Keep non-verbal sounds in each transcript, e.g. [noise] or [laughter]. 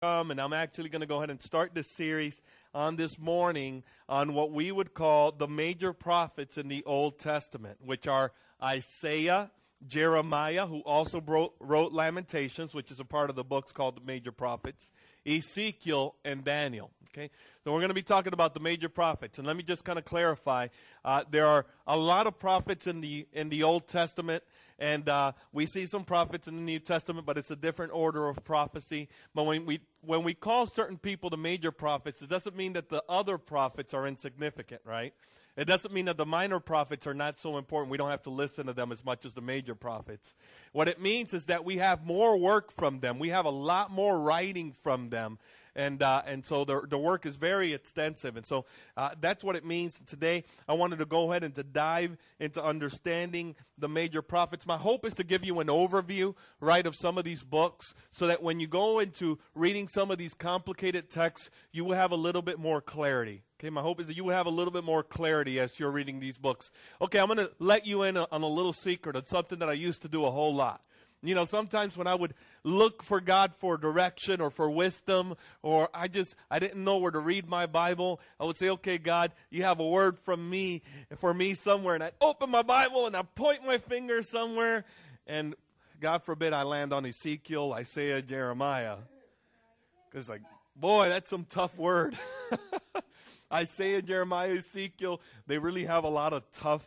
Um, and I'm actually going to go ahead and start this series on this morning on what we would call the major prophets in the Old Testament, which are Isaiah, Jeremiah, who also wrote, wrote Lamentations, which is a part of the books called the major prophets, Ezekiel, and Daniel. Okay, so we're going to be talking about the major prophets, and let me just kind of clarify: uh, there are a lot of prophets in the in the Old Testament, and uh, we see some prophets in the New Testament, but it's a different order of prophecy. But when we when we call certain people the major prophets, it doesn't mean that the other prophets are insignificant, right? It doesn't mean that the minor prophets are not so important. We don't have to listen to them as much as the major prophets. What it means is that we have more work from them. We have a lot more writing from them and uh, and so the the work is very extensive, and so uh, that's what it means today. I wanted to go ahead and to dive into understanding the major prophets. My hope is to give you an overview, right, of some of these books, so that when you go into reading some of these complicated texts, you will have a little bit more clarity. Okay, my hope is that you will have a little bit more clarity as you're reading these books. Okay, I'm going to let you in on a little secret of something that I used to do a whole lot. You know, sometimes when I would look for God for direction or for wisdom, or I just I didn't know where to read my Bible, I would say, "Okay, God, you have a word from me for me somewhere," and I'd open my Bible and I'd point my finger somewhere, and God forbid I land on Ezekiel, Isaiah, Jeremiah, because like, boy, that's some tough word. [laughs] Isaiah, Jeremiah, Ezekiel, they really have a lot of tough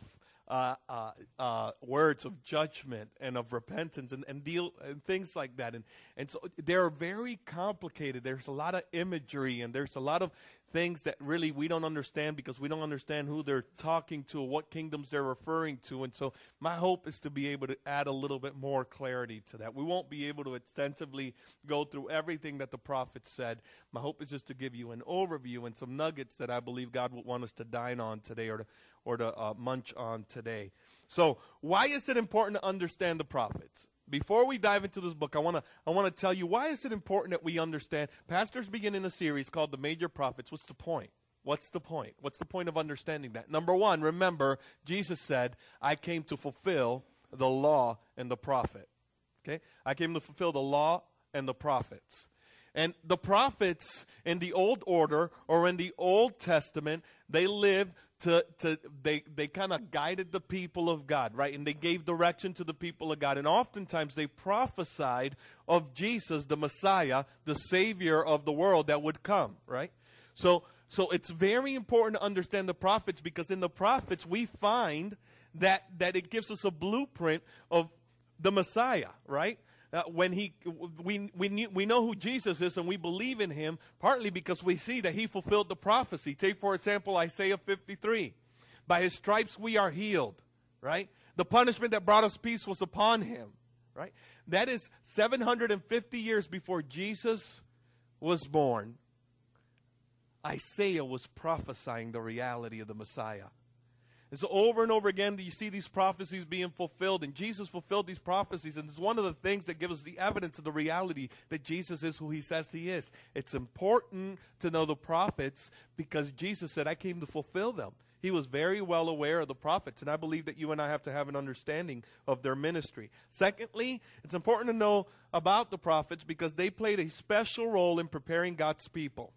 uh, uh, uh, words of judgment and of repentance and, and deal and things like that. And, and so they're very complicated. There's a lot of imagery and there's a lot of things that really we don't understand because we don't understand who they're talking to what kingdoms they're referring to. And so my hope is to be able to add a little bit more clarity to that. We won't be able to extensively go through everything that the prophet said. My hope is just to give you an overview and some nuggets that I believe God would want us to dine on today or to, or to uh, munch on today. So, why is it important to understand the prophets? Before we dive into this book, I want to I want to tell you why is it important that we understand. Pastors begin in a series called The Major Prophets. What's the point? What's the point? What's the point of understanding that? Number 1, remember Jesus said, "I came to fulfill the law and the prophet." Okay? I came to fulfill the law and the prophets. And the prophets in the old order or in the Old Testament, they lived to, to they, they kind of guided the people of God, right? And they gave direction to the people of God. And oftentimes they prophesied of Jesus, the Messiah, the Savior of the world that would come, right? So, so it's very important to understand the prophets because in the prophets we find that, that it gives us a blueprint of the Messiah, right? Uh, when he we we knew, we know who Jesus is and we believe in him partly because we see that he fulfilled the prophecy. Take for example Isaiah 53. By his stripes we are healed, right? The punishment that brought us peace was upon him, right? That is 750 years before Jesus was born. Isaiah was prophesying the reality of the Messiah. And so over and over again, you see these prophecies being fulfilled, and Jesus fulfilled these prophecies. And it's one of the things that gives us the evidence of the reality that Jesus is who he says he is. It's important to know the prophets because Jesus said, I came to fulfill them. He was very well aware of the prophets, and I believe that you and I have to have an understanding of their ministry. Secondly, it's important to know about the prophets because they played a special role in preparing God's people.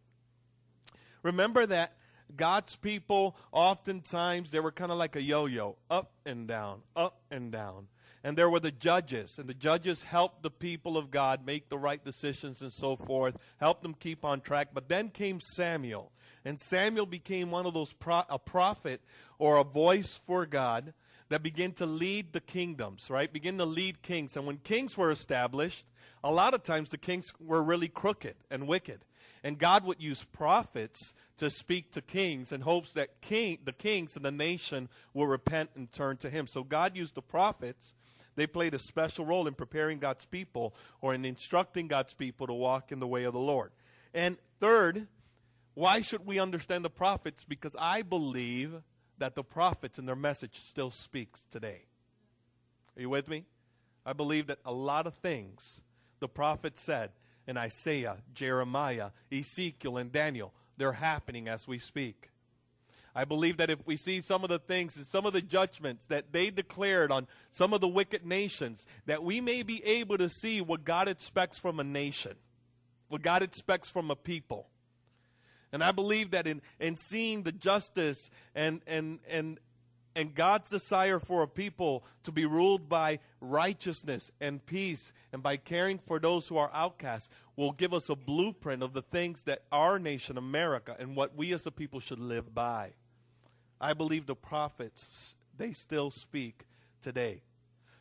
Remember that God's people, oftentimes, they were kind of like a yo yo, up and down, up and down. And there were the judges, and the judges helped the people of God make the right decisions and so forth, helped them keep on track. But then came Samuel, and Samuel became one of those pro- a prophet or a voice for God that began to lead the kingdoms, right? Begin to lead kings. And when kings were established, a lot of times the kings were really crooked and wicked. And God would use prophets to speak to kings in hopes that king, the kings and the nation will repent and turn to him. So God used the prophets. They played a special role in preparing God's people or in instructing God's people to walk in the way of the Lord. And third, why should we understand the prophets? Because I believe that the prophets and their message still speaks today. Are you with me? I believe that a lot of things the prophets said in Isaiah, Jeremiah, Ezekiel, and Daniel they're happening as we speak. I believe that if we see some of the things and some of the judgments that they declared on some of the wicked nations, that we may be able to see what God expects from a nation what God expects from a people. And I believe that in, in seeing the justice and, and, and, and God's desire for a people to be ruled by righteousness and peace and by caring for those who are outcasts will give us a blueprint of the things that our nation, America, and what we as a people should live by. I believe the prophets, they still speak today.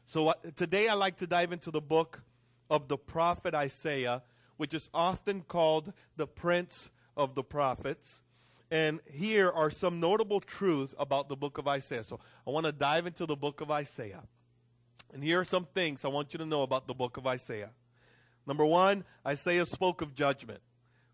So uh, today I like to dive into the book of the prophet Isaiah, which is often called the prince of the prophets. And here are some notable truths about the book of Isaiah. So I want to dive into the book of Isaiah. And here are some things I want you to know about the book of Isaiah. Number one, Isaiah spoke of judgment.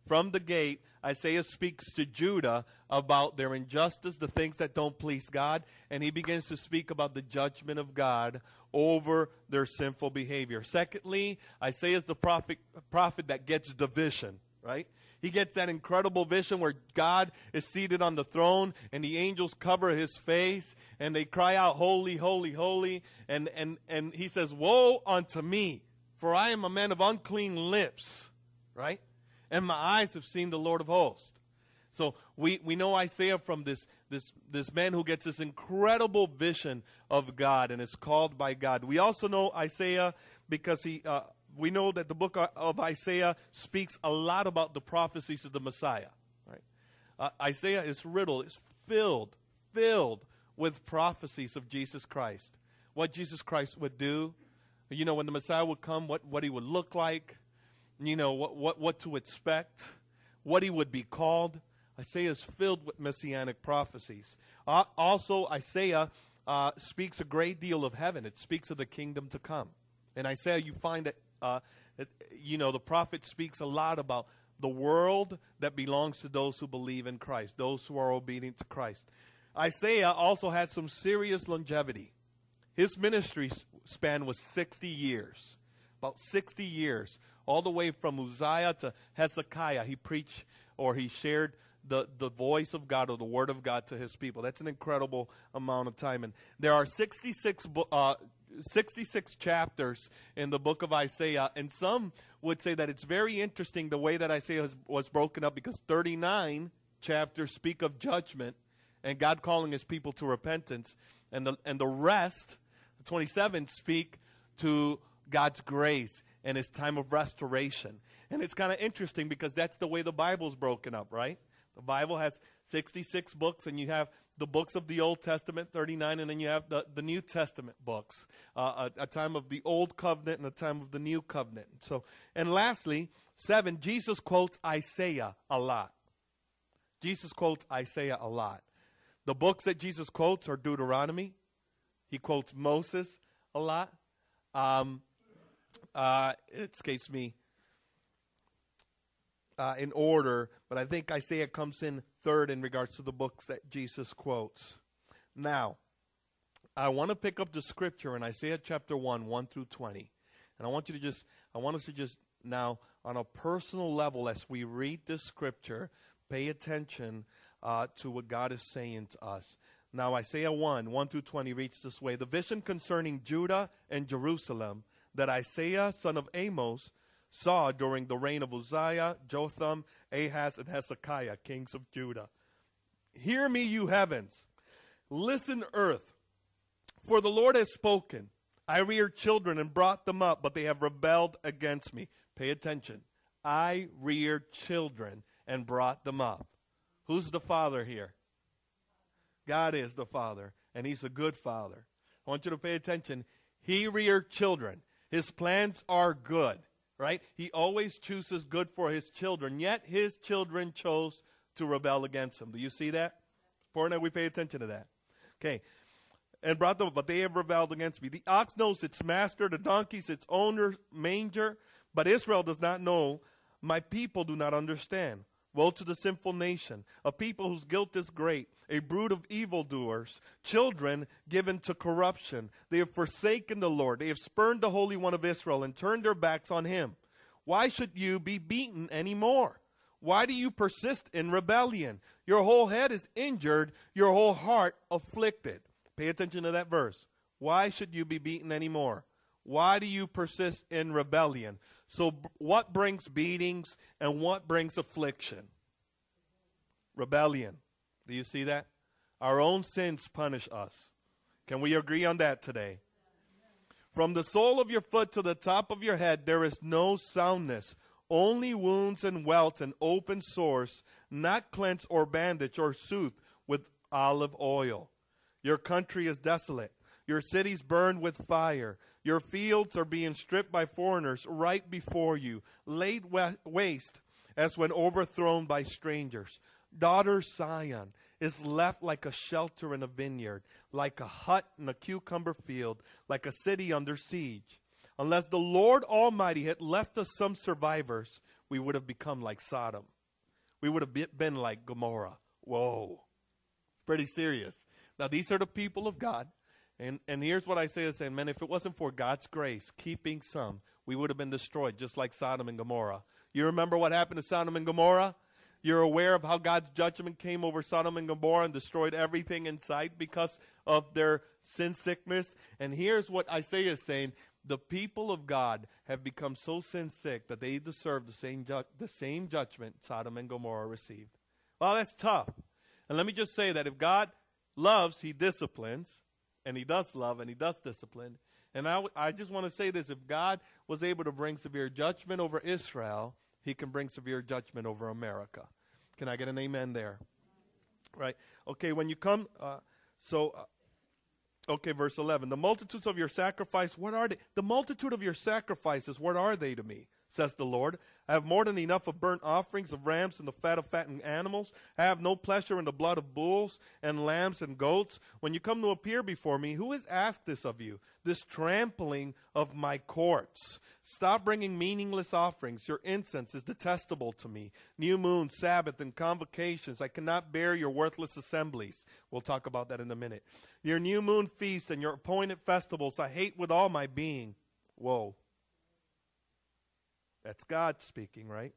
From the gate, Isaiah speaks to Judah about their injustice, the things that don't please God, and he begins to speak about the judgment of God over their sinful behavior. Secondly, Isaiah is the prophet, prophet that gets the vision, right? He gets that incredible vision where God is seated on the throne and the angels cover his face and they cry out, Holy, holy, holy. And, and, and he says, Woe unto me, for I am a man of unclean lips, right? And my eyes have seen the Lord of hosts. So we, we know Isaiah from this, this, this man who gets this incredible vision of God and is called by God. We also know Isaiah because he, uh, we know that the book of Isaiah speaks a lot about the prophecies of the Messiah. Right? Uh, Isaiah is riddled, is filled, filled with prophecies of Jesus Christ. What Jesus Christ would do, you know, when the Messiah would come, what, what he would look like, you know, what, what, what to expect, what he would be called. Isaiah is filled with messianic prophecies. Uh, also, Isaiah uh, speaks a great deal of heaven. It speaks of the kingdom to come. In Isaiah, you find that uh, you know, the prophet speaks a lot about the world that belongs to those who believe in Christ, those who are obedient to Christ. Isaiah also had some serious longevity. His ministry span was 60 years, about 60 years, all the way from Uzziah to Hezekiah. He preached or he shared the, the voice of God or the word of God to his people. That's an incredible amount of time. And there are 66 uh, 66 chapters in the book of Isaiah, and some would say that it's very interesting the way that Isaiah was broken up because 39 chapters speak of judgment and God calling his people to repentance, and the, and the rest, 27, speak to God's grace and his time of restoration. And it's kind of interesting because that's the way the Bible's broken up, right? The Bible has 66 books, and you have the books of the Old Testament, 39, and then you have the, the New Testament books, uh, a, a, time of the Old Covenant and a time of the New Covenant. So, and lastly, seven, Jesus quotes Isaiah a lot. Jesus quotes Isaiah a lot. The books that Jesus quotes are Deuteronomy. He quotes Moses a lot. Um, uh, it escapes me uh, in order, but I think Isaiah comes in third in regards to the books that Jesus quotes. Now, I want to pick up the scripture in Isaiah chapter 1, 1 through 20. And I want you to just, I want us to just now, on a personal level, as we read this scripture, pay attention uh, to what God is saying to us. Now, Isaiah 1, 1 through 20 reads this way The vision concerning Judah and Jerusalem that Isaiah, son of Amos, saw during the reign of Uzziah, Jotham, Ahaz, and Hezekiah, kings of Judah. Hear me, you heavens. Listen, earth. For the Lord has spoken. I reared children and brought them up, but they have rebelled against me. Pay attention. I reared children and brought them up. Who's the father here? God is the father, and he's a good father. I want you to pay attention. He reared children. His plans are good right? He always chooses good for his children, yet his children chose to rebel against him. Do you see that? Important that we pay attention to that. Okay. And brought them, but they have rebelled against me. The ox knows its master, the donkey's its owner, manger, but Israel does not know. My people do not understand. Woe to the sinful nation, a people whose guilt is great, a brood of evildoers, children given to corruption. They have forsaken the Lord. They have spurned the Holy One of Israel and turned their backs on him. Why should you be beaten any more? Why do you persist in rebellion? Your whole head is injured, your whole heart afflicted. Pay attention to that verse. Why should you be beaten any more? Why do you persist in rebellion? So, what brings beatings and what brings affliction? Rebellion. Do you see that? Our own sins punish us. Can we agree on that today? From the sole of your foot to the top of your head, there is no soundness, only wounds and welts and open sores, not cleansed or bandaged or soothed with olive oil. Your country is desolate. Your cities burned with fire. Your fields are being stripped by foreigners right before you, laid waste as when overthrown by strangers. Daughter Zion is left like a shelter in a vineyard, like a hut in a cucumber field, like a city under siege. Unless the Lord Almighty had left us some survivors, we would have become like Sodom. We would have been like Gomorrah. Whoa. Pretty serious. Now, these are the people of God. And, and here's what Isaiah is saying, man, if it wasn't for God's grace keeping some, we would have been destroyed, just like Sodom and Gomorrah. You remember what happened to Sodom and Gomorrah? You're aware of how God's judgment came over Sodom and Gomorrah and destroyed everything in sight because of their sin sickness. And here's what Isaiah is saying the people of God have become so sin sick that they deserve the same, ju- the same judgment Sodom and Gomorrah received. Well, that's tough. And let me just say that if God loves, he disciplines, and he does love, and he does discipline. And I, w- I just want to say this if God was able to bring severe judgment over Israel, he can bring severe judgment over America. Can I get an amen there? Right. Okay, when you come, uh, so, uh, okay, verse 11. The multitudes of your sacrifice, what are they? The multitude of your sacrifices, what are they to me? Says the Lord. I have more than enough of burnt offerings of rams and the fat of fattened animals. I have no pleasure in the blood of bulls and lambs and goats. When you come to appear before me, who has asked this of you? This trampling of my courts. Stop bringing meaningless offerings. Your incense is detestable to me. New moon, Sabbath, and convocations. I cannot bear your worthless assemblies. We'll talk about that in a minute. Your new moon feasts and your appointed festivals I hate with all my being. Whoa. That's God speaking, right?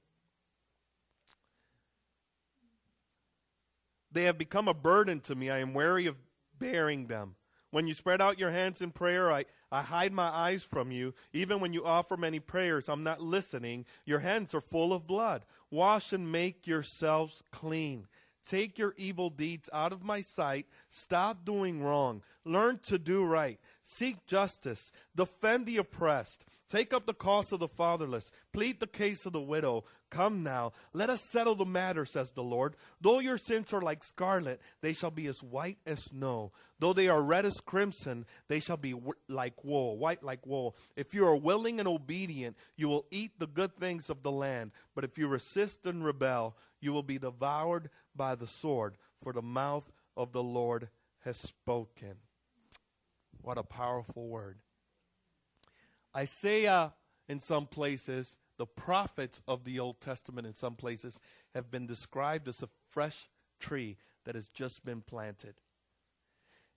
They have become a burden to me. I am weary of bearing them. When you spread out your hands in prayer, I, I hide my eyes from you. Even when you offer many prayers, I'm not listening. Your hands are full of blood. Wash and make yourselves clean. Take your evil deeds out of my sight. Stop doing wrong. Learn to do right. Seek justice. Defend the oppressed. Take up the cause of the fatherless. Plead the case of the widow. Come now, let us settle the matter, says the Lord. Though your sins are like scarlet, they shall be as white as snow. Though they are red as crimson, they shall be like wool, white like wool. If you are willing and obedient, you will eat the good things of the land. But if you resist and rebel, you will be devoured by the sword, for the mouth of the Lord has spoken. What a powerful word. Isaiah, in some places, the prophets of the Old Testament, in some places, have been described as a fresh tree that has just been planted.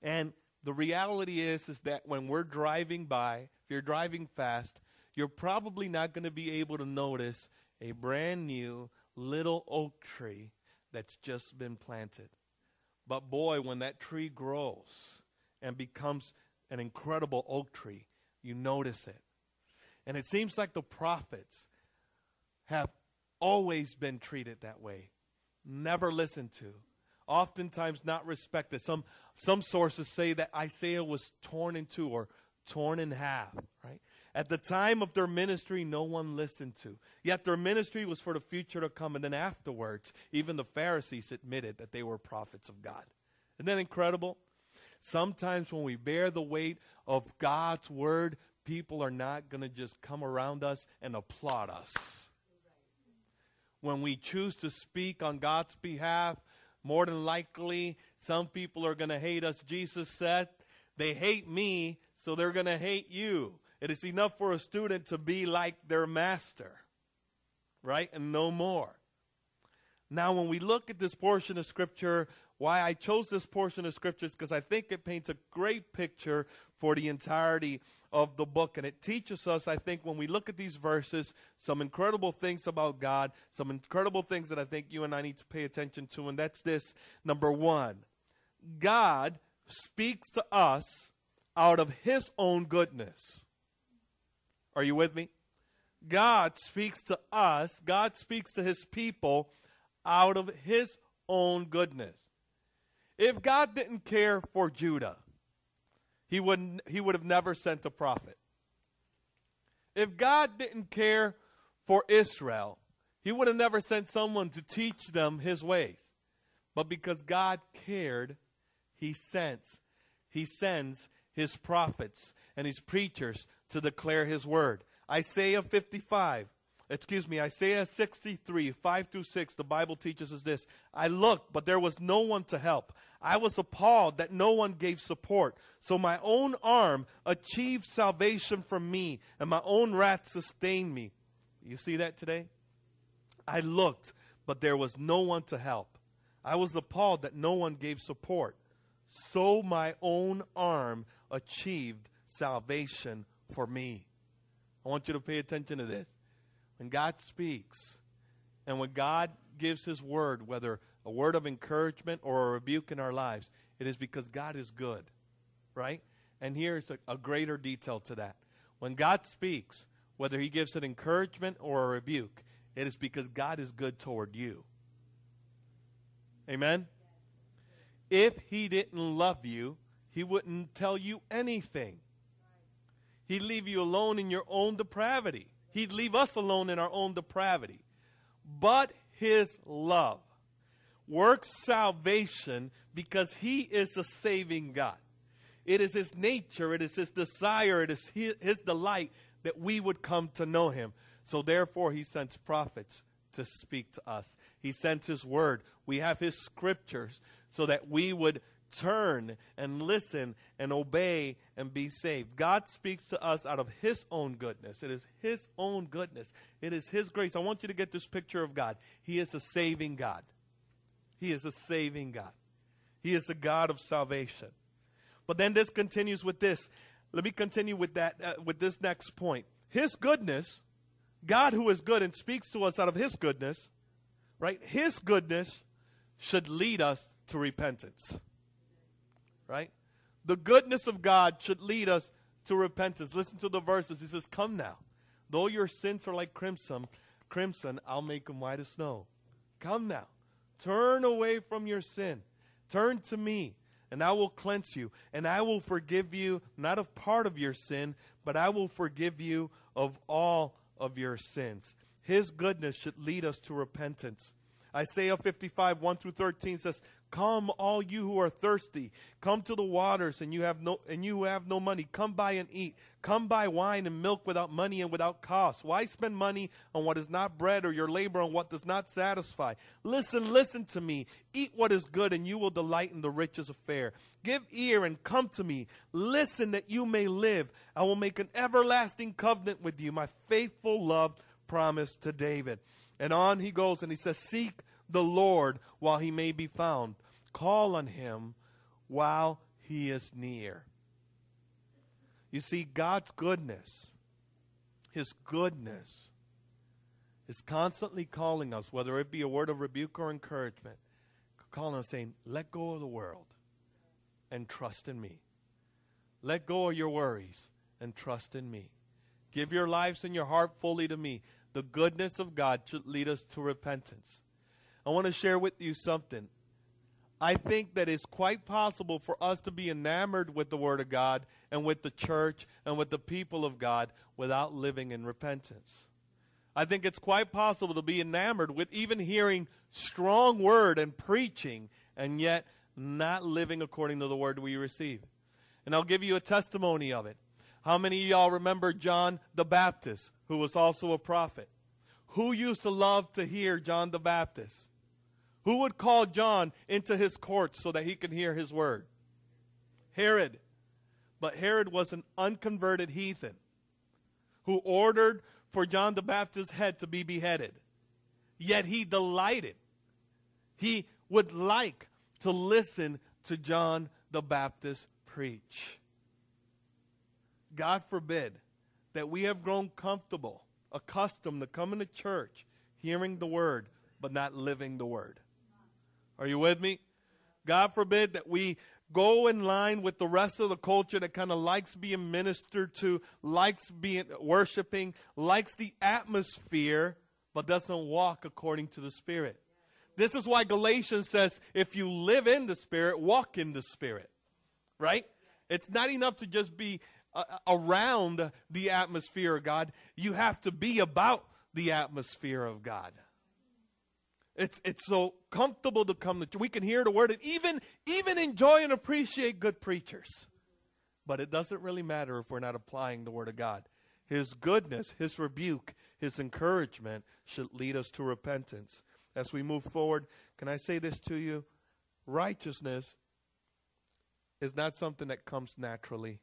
And the reality is, is that when we're driving by, if you're driving fast, you're probably not going to be able to notice a brand new little oak tree that's just been planted. But boy, when that tree grows and becomes an incredible oak tree, you notice it. And it seems like the prophets have always been treated that way, never listened to, oftentimes not respected. Some, some sources say that Isaiah was torn in two or torn in half, right? At the time of their ministry, no one listened to. Yet their ministry was for the future to come. And then afterwards, even the Pharisees admitted that they were prophets of God. Isn't that incredible? Sometimes when we bear the weight of God's word, people are not going to just come around us and applaud us. When we choose to speak on God's behalf, more than likely, some people are going to hate us. Jesus said, They hate me, so they're going to hate you. It is enough for a student to be like their master, right? And no more. Now, when we look at this portion of Scripture, why I chose this portion of Scripture is because I think it paints a great picture for the entirety of the book. And it teaches us, I think, when we look at these verses, some incredible things about God, some incredible things that I think you and I need to pay attention to. And that's this number one God speaks to us out of His own goodness. Are you with me? God speaks to us, God speaks to his people out of his own goodness. If God didn't care for Judah, he wouldn't. he would have never sent a prophet. If God didn't care for Israel, he would have never sent someone to teach them his ways. But because God cared, he sends he sends his prophets and his preachers to declare his word. Isaiah 55, excuse me, Isaiah 63, 5 through 6, the Bible teaches us this I looked, but there was no one to help. I was appalled that no one gave support. So my own arm achieved salvation for me, and my own wrath sustained me. You see that today? I looked, but there was no one to help. I was appalled that no one gave support. So my own arm achieved salvation for me. I want you to pay attention to this. When God speaks and when God gives His word, whether a word of encouragement or a rebuke in our lives, it is because God is good, right? And here's a, a greater detail to that. When God speaks, whether He gives an encouragement or a rebuke, it is because God is good toward you. Amen? If He didn't love you, He wouldn't tell you anything. He'd leave you alone in your own depravity. He'd leave us alone in our own depravity. But His love works salvation because He is a saving God. It is His nature, it is His desire, it is His, delight that we would come to know Him. So therefore, He sends prophets to speak to us. He sends His word. We have His scriptures so that we would turn and listen and obey and be saved. God speaks to us out of His own goodness. It is His own goodness, it is His grace. I want you to get this picture of God. He is a saving God. He is a saving God. He is a God of salvation. But then this continues with this. Let me continue with that uh, with this next point. His goodness, God who is good and speaks to us out of his goodness, right? His goodness should lead us to repentance right? The goodness of God should lead us to repentance. Listen to the verses. He says, Come now. Though your sins are like crimson, crimson, I'll make them white as snow. Come now. Turn away from your sin. Turn to me, and I will cleanse you, and I will forgive you, not of part of your sin, but I will forgive you of all of your sins. His goodness should lead us to repentance. Isaiah 55, 1 through 13 says, Come, all you who are thirsty, come to the waters, and you have no and you have no money. Come buy and eat. Come buy wine and milk without money and without cost. Why spend money on what is not bread, or your labor on what does not satisfy? Listen, listen to me. Eat what is good, and you will delight in the riches of fare. Give ear and come to me. Listen that you may live. I will make an everlasting covenant with you, my faithful love promised to David. And on he goes and he says, Seek the Lord while he may be found. Call on him while he is near. You see, God's goodness, his goodness, is constantly calling us, whether it be a word of rebuke or encouragement, calling us saying, Let go of the world and trust in me. Let go of your worries and trust in me. Give your lives and your heart fully to me. The goodness of God should lead us to repentance. I want to share with you something. I think that it's quite possible for us to be enamored with the Word of God and with the church and with the people of God without living in repentance. I think it's quite possible to be enamored with even hearing strong word and preaching and yet not living according to the word we receive. And I'll give you a testimony of it. How many of y'all remember John the Baptist, who was also a prophet? Who used to love to hear John the Baptist? Who would call John into his court so that he could hear his word? Herod. But Herod was an unconverted heathen who ordered for John the Baptist's head to be beheaded. Yet he delighted. He would like to listen to John the Baptist preach. God forbid that we have grown comfortable, accustomed to coming to church, hearing the word, but not living the word. Are you with me? God forbid that we go in line with the rest of the culture that kind of likes being ministered to, likes being worshiping, likes the atmosphere, but doesn't walk according to the Spirit. This is why Galatians says, if you live in the Spirit, walk in the Spirit. Right? It's not enough to just be uh, around the atmosphere of God. You have to be about the atmosphere of God. It's, it's so comfortable to come to we can hear the word and even even enjoy and appreciate good preachers. But it doesn't really matter if we're not applying the word of God. His goodness, his rebuke, his encouragement should lead us to repentance. As we move forward, can I say this to you? Righteousness is not something that comes naturally.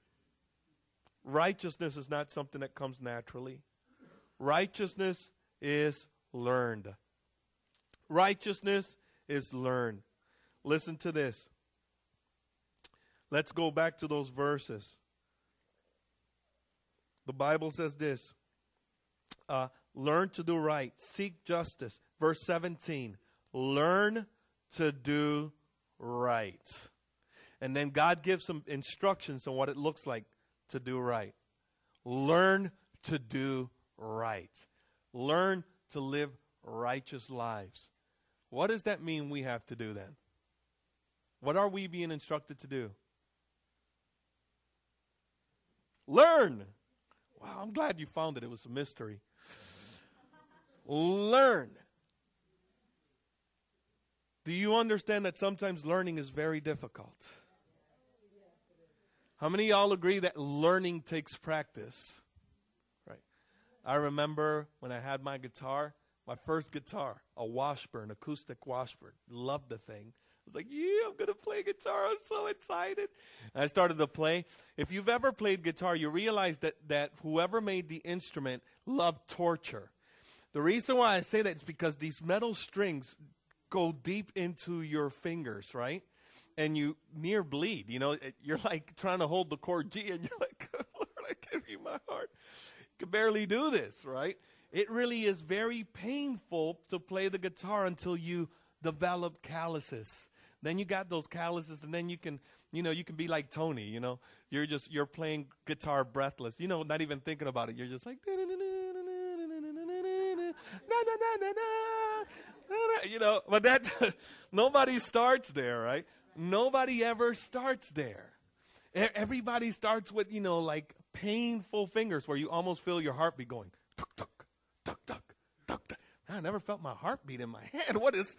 Righteousness is not something that comes naturally. Righteousness is learned. Righteousness is learned. Listen to this. Let's go back to those verses. The Bible says this uh, Learn to do right, seek justice. Verse 17 Learn to do right. And then God gives some instructions on what it looks like to do right. Learn to do right. Learn to live righteous lives. What does that mean we have to do then? What are we being instructed to do? Learn. Wow, I'm glad you found it. It was a mystery. Learn. Do you understand that sometimes learning is very difficult? How many y'all agree that learning takes practice? Right. I remember when I had my guitar, my first guitar, a Washburn, acoustic Washburn. Loved the thing. I was like, yeah, I'm going to play guitar. I'm so excited. And I started to play. If you've ever played guitar, you realize that, that whoever made the instrument loved torture. The reason why I say that is because these metal strings go deep into your fingers, right? And you near bleed. You know, you're like trying to hold the chord G, and you're like, [laughs] Lord, I give you my heart. You can barely do this, right? It really is very painful to play the guitar until you develop calluses. Then you got those calluses, and then you can, you know, you can be like Tony. You know, you're just you're playing guitar breathless. You know, not even thinking about it. You're just like, [laughs] you know. But that [laughs] nobody starts there, right? Nobody ever starts there. Everybody starts with you know like painful fingers where you almost feel your heartbeat going. Tuk, tuk, I never felt my heartbeat in my [laughs] head. What is,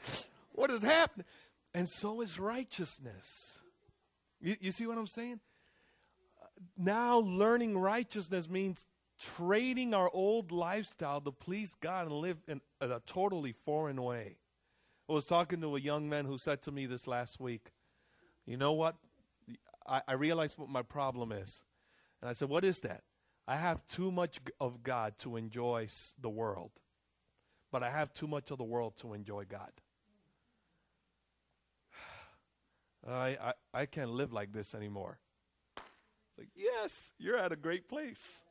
what is happening? And so is righteousness. You, you see what I'm saying? Now, learning righteousness means trading our old lifestyle to please God and live in a totally foreign way. I was talking to a young man who said to me this last week, You know what? I, I realized what my problem is. And I said, What is that? I have too much of God to enjoy the world, but I have too much of the world to enjoy God. [sighs] I, I, I can't live like this anymore. It's like, yes, you're at a great place.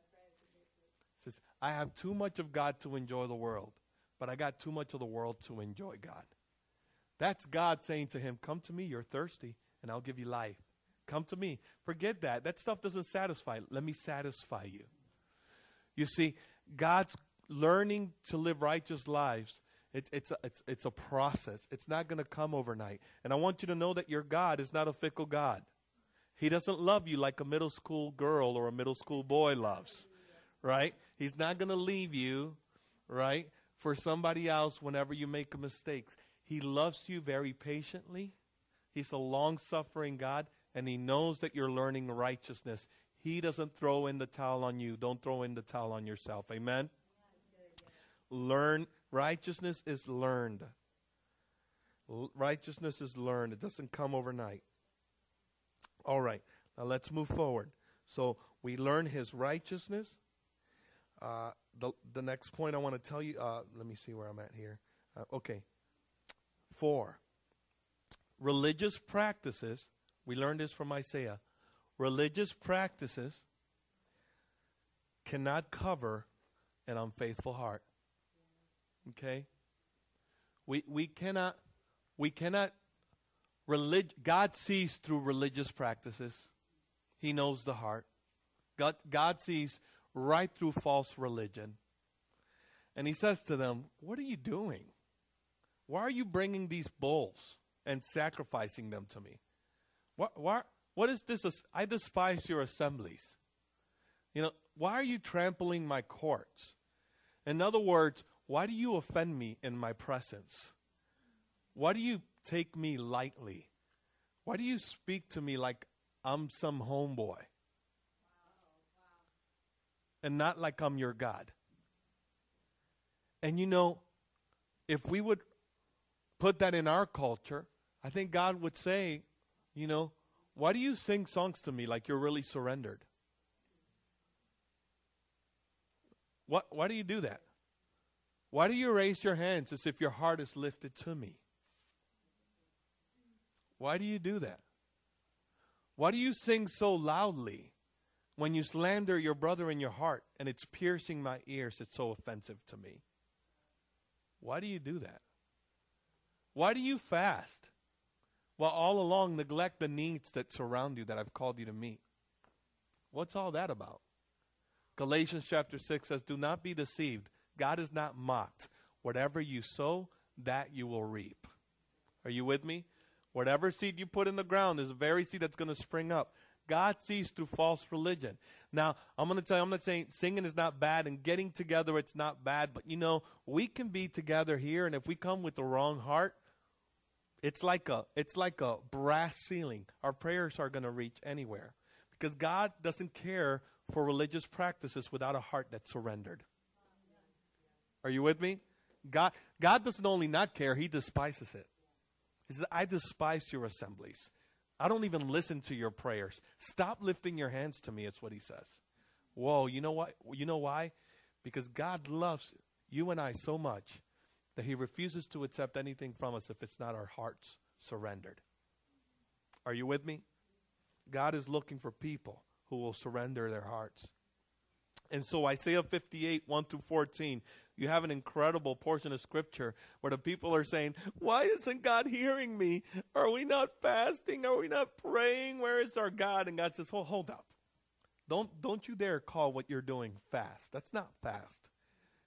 Says, I have too much of God to enjoy the world, but I got too much of the world to enjoy God. That's God saying to him, Come to me, you're thirsty, and I'll give you life. Come to me. Forget that. That stuff doesn't satisfy. Let me satisfy you. You see, God's learning to live righteous lives. It, it's, a, it's, it's a process. It's not going to come overnight. And I want you to know that your God is not a fickle God. He doesn't love you like a middle school girl or a middle school boy loves, right? He's not going to leave you, right, for somebody else whenever you make mistakes. He loves you very patiently. He's a long suffering God and he knows that you're learning righteousness. He doesn't throw in the towel on you. Don't throw in the towel on yourself. Amen? Learn. Righteousness is learned. L- righteousness is learned. It doesn't come overnight. All right. Now let's move forward. So we learn his righteousness. Uh, the, the next point I want to tell you, uh, let me see where I'm at here. Uh, okay. Four. Religious practices we learned this from Isaiah. Religious practices cannot cover an unfaithful heart. Okay? We, we cannot we cannot Relig- God sees through religious practices. He knows the heart. God, God sees right through false religion. And he says to them, What are you doing? Why are you bringing these bulls and sacrificing them to me? What, why, what is this? I despise your assemblies. You know, why are you trampling my courts? In other words, why do you offend me in my presence? Why do you take me lightly? Why do you speak to me like I'm some homeboy? And not like I'm your God. And you know, if we would put that in our culture, I think God would say, you know, why do you sing songs to me like you're really surrendered? What, why do you do that? Why do you raise your hands as if your heart is lifted to me? Why do you do that? Why do you sing so loudly when you slander your brother in your heart and it's piercing my ears? It's so offensive to me. Why do you do that? Why do you fast while all along neglect the needs that surround you that I've called you to meet? What's all that about? Galatians chapter 6 says, Do not be deceived. God is not mocked. Whatever you sow, that you will reap. Are you with me? Whatever seed you put in the ground is the very seed that's going to spring up. God sees through false religion. Now, I'm going to tell you, I'm not saying singing is not bad and getting together it's not bad, but you know, we can be together here and if we come with the wrong heart, it's like a it's like a brass ceiling. Our prayers are going to reach anywhere because God doesn't care for religious practices without a heart that's surrendered. Are you with me? God God doesn't only not care, he despises it. He says, I despise your assemblies. I don't even listen to your prayers. Stop lifting your hands to me, it's what he says. Whoa, you know what? You know why? Because God loves you and I so much that he refuses to accept anything from us if it's not our hearts surrendered. Are you with me? God is looking for people who will surrender their hearts. And so Isaiah 58, 1 through 14, you have an incredible portion of scripture where the people are saying, Why isn't God hearing me? Are we not fasting? Are we not praying? Where is our God? And God says, Well, hold up. Don't, don't you dare call what you're doing fast. That's not fast.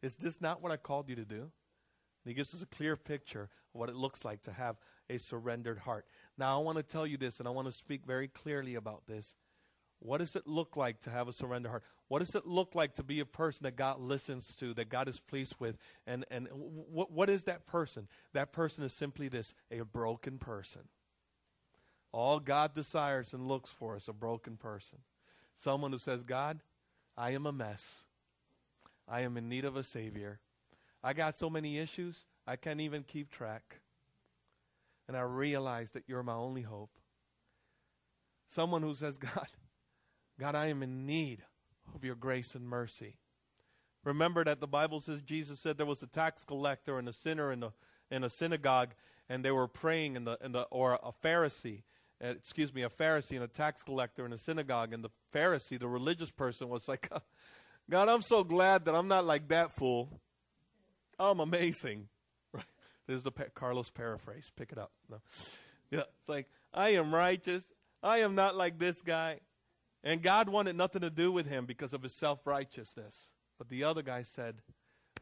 Is this not what I called you to do? And he gives us a clear picture of what it looks like to have a surrendered heart. Now, I want to tell you this, and I want to speak very clearly about this. What does it look like to have a surrendered heart? What does it look like to be a person that God listens to, that God is pleased with? And, and what, what is that person? That person is simply this a broken person. All God desires and looks for is a broken person. Someone who says, God, I am a mess. I am in need of a Savior. I got so many issues, I can't even keep track. And I realize that you're my only hope. Someone who says, [laughs] God, God, I am in need of your grace and mercy. Remember that the Bible says Jesus said there was a tax collector and a sinner in a, in a synagogue, and they were praying in the, in the or a Pharisee, uh, excuse me, a Pharisee and a tax collector in a synagogue, and the Pharisee, the religious person, was like, [laughs] God, I'm so glad that I'm not like that fool. I'm amazing. [laughs] Right? This is the pa- Carlos paraphrase. Pick it up. No. [laughs] Yeah, it's like I am righteous. I am not like this guy. And God wanted nothing to do with him because of his self righteousness. But the other guy said,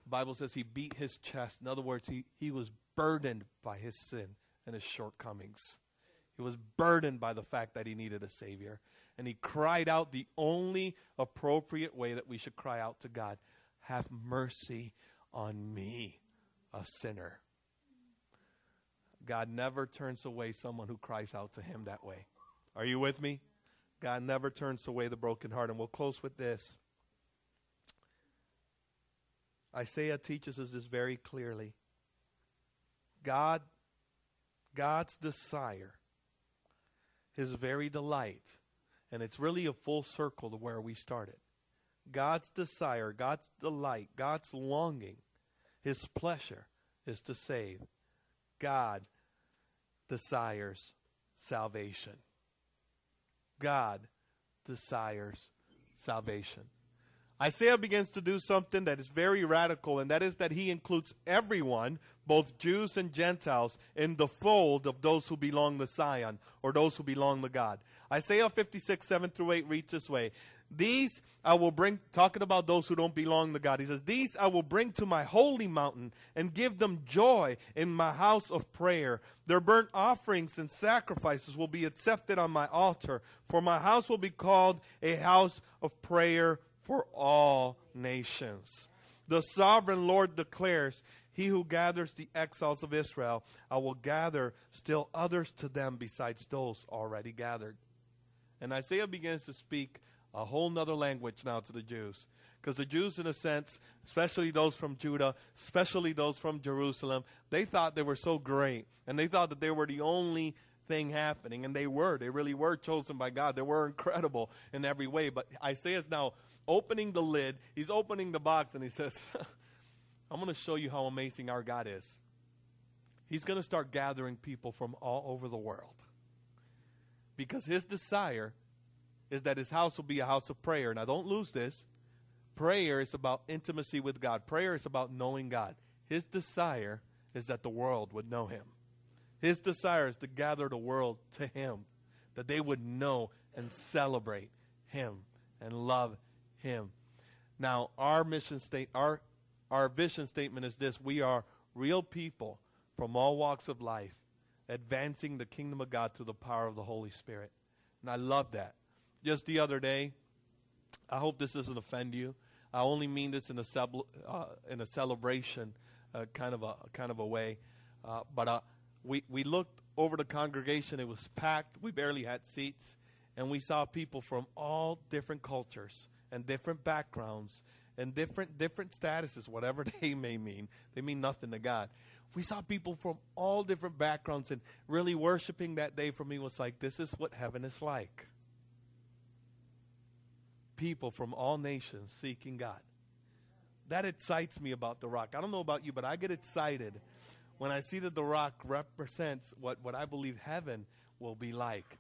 Bible says he beat his chest. In other words, he, he was burdened by his sin and his shortcomings. He was burdened by the fact that he needed a Savior. And he cried out the only appropriate way that we should cry out to God Have mercy on me, a sinner. God never turns away someone who cries out to him that way. Are you with me? God never turns away the broken heart. And we'll close with this. Isaiah teaches us this very clearly. God, God's desire, his very delight, and it's really a full circle to where we started. God's desire, God's delight, God's longing, his pleasure is to save. God desires salvation. God desires salvation. Isaiah begins to do something that is very radical, and that is that he includes everyone, both Jews and Gentiles, in the fold of those who belong to Zion or those who belong to God. Isaiah 56, 7 through 8 reads this way These I will bring, talking about those who don't belong to God. He says, These I will bring to my holy mountain and give them joy in my house of prayer. Their burnt offerings and sacrifices will be accepted on my altar, for my house will be called a house of prayer for all nations. The sovereign Lord declares, He who gathers the exiles of Israel, I will gather still others to them besides those already gathered. And Isaiah begins to speak a whole nother language now to the Jews. Because the Jews, in a sense, especially those from Judah, especially those from Jerusalem, they thought they were so great. And they thought that they were the only thing happening. And they were. They really were chosen by God. They were incredible in every way. But Isaiah is now opening the lid, he's opening the box, and he says, [laughs] I'm going to show you how amazing our God is. He's going to start gathering people from all over the world. Because his desire is that his house will be a house of prayer. Now, don't lose this. Prayer is about intimacy with God, prayer is about knowing God. His desire is that the world would know him. His desire is to gather the world to him, that they would know and celebrate him and love him. Now, our mission state, our our vision statement is this: we are real people from all walks of life, advancing the kingdom of God through the power of the Holy Spirit. And I love that. Just the other day, I hope this doesn't offend you. I only mean this in a cel- uh, in a celebration uh, kind of a kind of a way. Uh, but uh, we we looked over the congregation; it was packed. We barely had seats, and we saw people from all different cultures and different backgrounds and different different statuses, whatever [laughs] they may mean. They mean nothing to God. We saw people from all different backgrounds and really worshiping that day for me was like, this is what heaven is like. People from all nations seeking God. That excites me about the rock. I don't know about you, but I get excited when I see that the rock represents what, what I believe heaven will be like.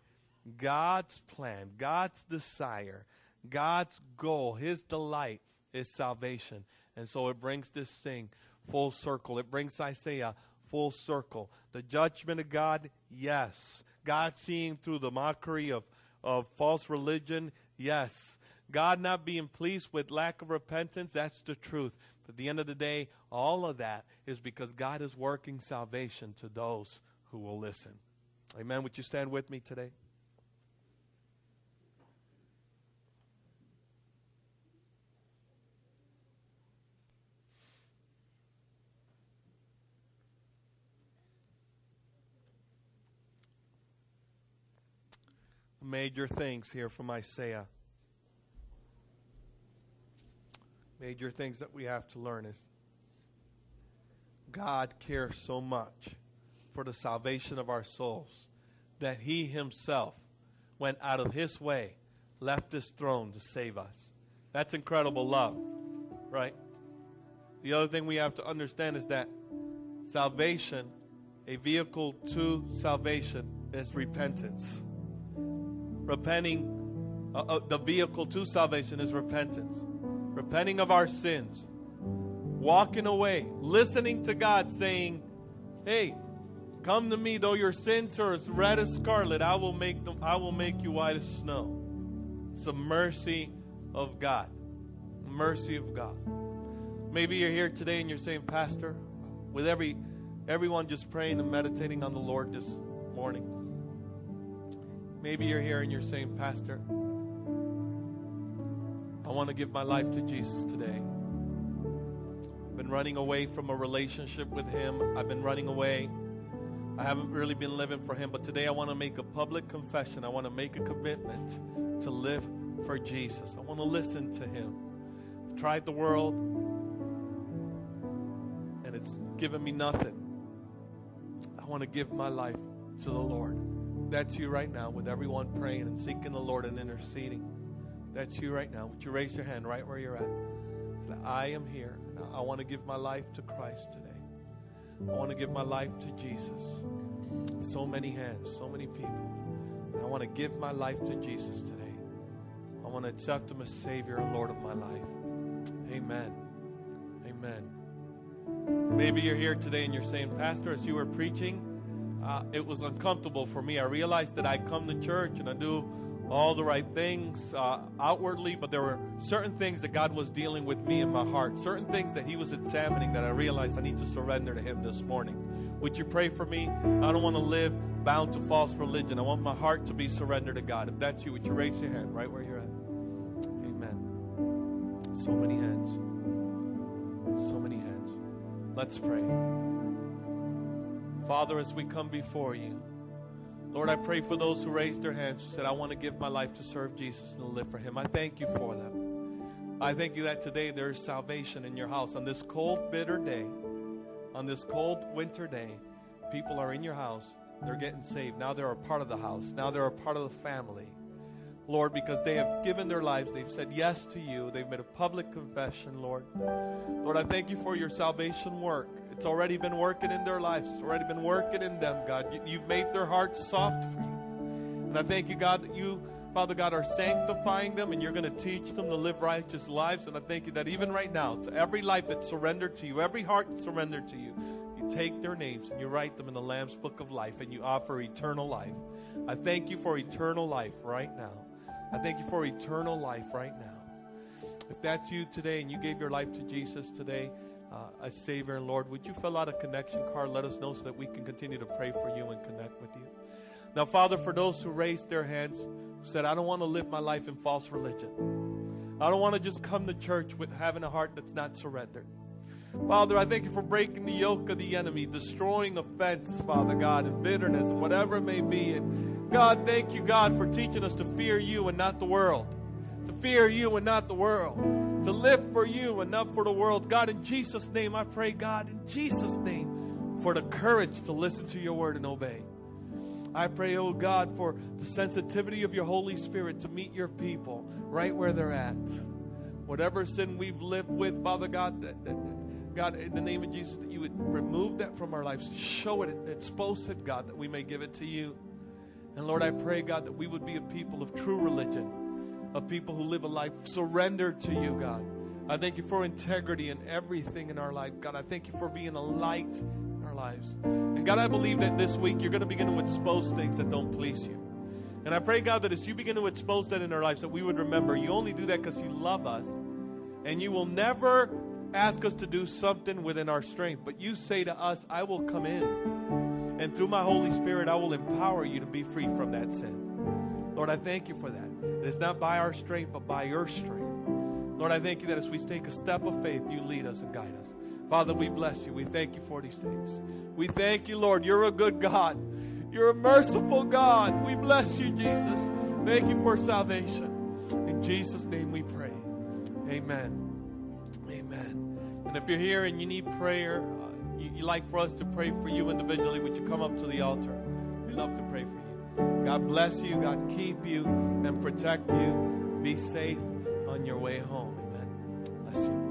God's plan, God's desire God's goal, His delight is salvation. And so it brings this thing full circle. It brings Isaiah full circle. The judgment of God, yes. God seeing through the mockery of, of false religion, yes. God not being pleased with lack of repentance, that's the truth. But at the end of the day, all of that is because God is working salvation to those who will listen. Amen. Would you stand with me today? major things here from Isaiah. Major things that we have to learn is God cares so much for the salvation of our souls that He Himself went out of His way, left His throne to save us. That's incredible love, right? The other thing we have to understand is that salvation, a vehicle to salvation, is repentance repenting, uh, uh, the vehicle to salvation is repentance. Repenting of our sins, walking away, listening to God saying, Hey, come to me, though your sins are as red as scarlet, I will make them, I will make you white as snow. It's the mercy of God. Mercy of God. Maybe you're here today and you're saying, Pastor, with every everyone just praying and meditating on the Lord this morning. Maybe you're here and you're saying, Pastor, I want to give my life to Jesus today. I've been running away from a relationship with Him. I've been running away. I haven't really been living for Him. But today I want to make a public confession. I want to make a commitment to live for Jesus. I want to listen to Him. I've tried the world, and it's given me nothing. I want to give my life to the Lord. That's you right now, with everyone praying and seeking the Lord and interceding. That's you right now. Would you raise your hand right where you're at? I am here. I want to give my life to Christ today. I want to give my life to Jesus. So many hands, so many people. I want to give my life to Jesus today. I want to accept Him as Savior and Lord of my life. Amen. Amen. Maybe you're here today and you're saying, Pastor, as you were preaching, uh, it was uncomfortable for me. I realized that I come to church and I do all the right things uh, outwardly, but there were certain things that God was dealing with me in my heart, certain things that He was examining that I realized I need to surrender to Him this morning. Would you pray for me? I don't want to live bound to false religion. I want my heart to be surrendered to God. If that's you, would you raise your hand right where you're at? Amen. So many hands. So many hands. Let's pray. Father, as we come before you, Lord, I pray for those who raised their hands who said, I want to give my life to serve Jesus and to live for Him. I thank you for them. I thank you that today there is salvation in your house. On this cold, bitter day, on this cold winter day, people are in your house. They're getting saved. Now they're a part of the house. Now they're a part of the family. Lord, because they have given their lives, they've said yes to you, they've made a public confession, Lord. Lord, I thank you for your salvation work. It's already been working in their lives, it's already been working in them, God. You've made their hearts soft for you. And I thank you, God, that you, Father God, are sanctifying them and you're going to teach them to live righteous lives. And I thank you that even right now, to every life that's surrendered to you, every heart surrendered to you, you take their names and you write them in the Lamb's book of life and you offer eternal life. I thank you for eternal life right now. I thank you for eternal life right now. If that's you today and you gave your life to Jesus today, uh, Savior and Lord, would you fill out a connection card? Let us know so that we can continue to pray for you and connect with you. Now, Father, for those who raised their hands, said, I don't want to live my life in false religion. I don't want to just come to church with having a heart that's not surrendered. Father, I thank you for breaking the yoke of the enemy, destroying offense, Father God, and bitterness, and whatever it may be. And God, thank you, God, for teaching us to fear you and not the world. Fear you and not the world to live for you and not for the world. God, in Jesus' name, I pray, God, in Jesus' name, for the courage to listen to your word and obey. I pray, oh God, for the sensitivity of your Holy Spirit to meet your people right where they're at. Whatever sin we've lived with, Father God, that, that, God, in the name of Jesus, that you would remove that from our lives. Show it, expose it, God, that we may give it to you. And Lord, I pray, God, that we would be a people of true religion of people who live a life surrendered to you, God. I thank you for integrity in everything in our life. God, I thank you for being a light in our lives. And God, I believe that this week you're going to begin to expose things that don't please you. And I pray, God, that as you begin to expose that in our lives, that we would remember you only do that because you love us. And you will never ask us to do something within our strength. But you say to us, I will come in. And through my Holy Spirit, I will empower you to be free from that sin. Lord, I thank you for that. It is not by our strength, but by your strength. Lord, I thank you that as we take a step of faith, you lead us and guide us. Father, we bless you. We thank you for these things. We thank you, Lord. You're a good God. You're a merciful God. We bless you, Jesus. Thank you for salvation. In Jesus' name we pray. Amen. Amen. And if you're here and you need prayer, uh, you, you like for us to pray for you individually, would you come up to the altar? We love to pray for you. God bless you. God keep you and protect you. Be safe on your way home. Amen. Bless you.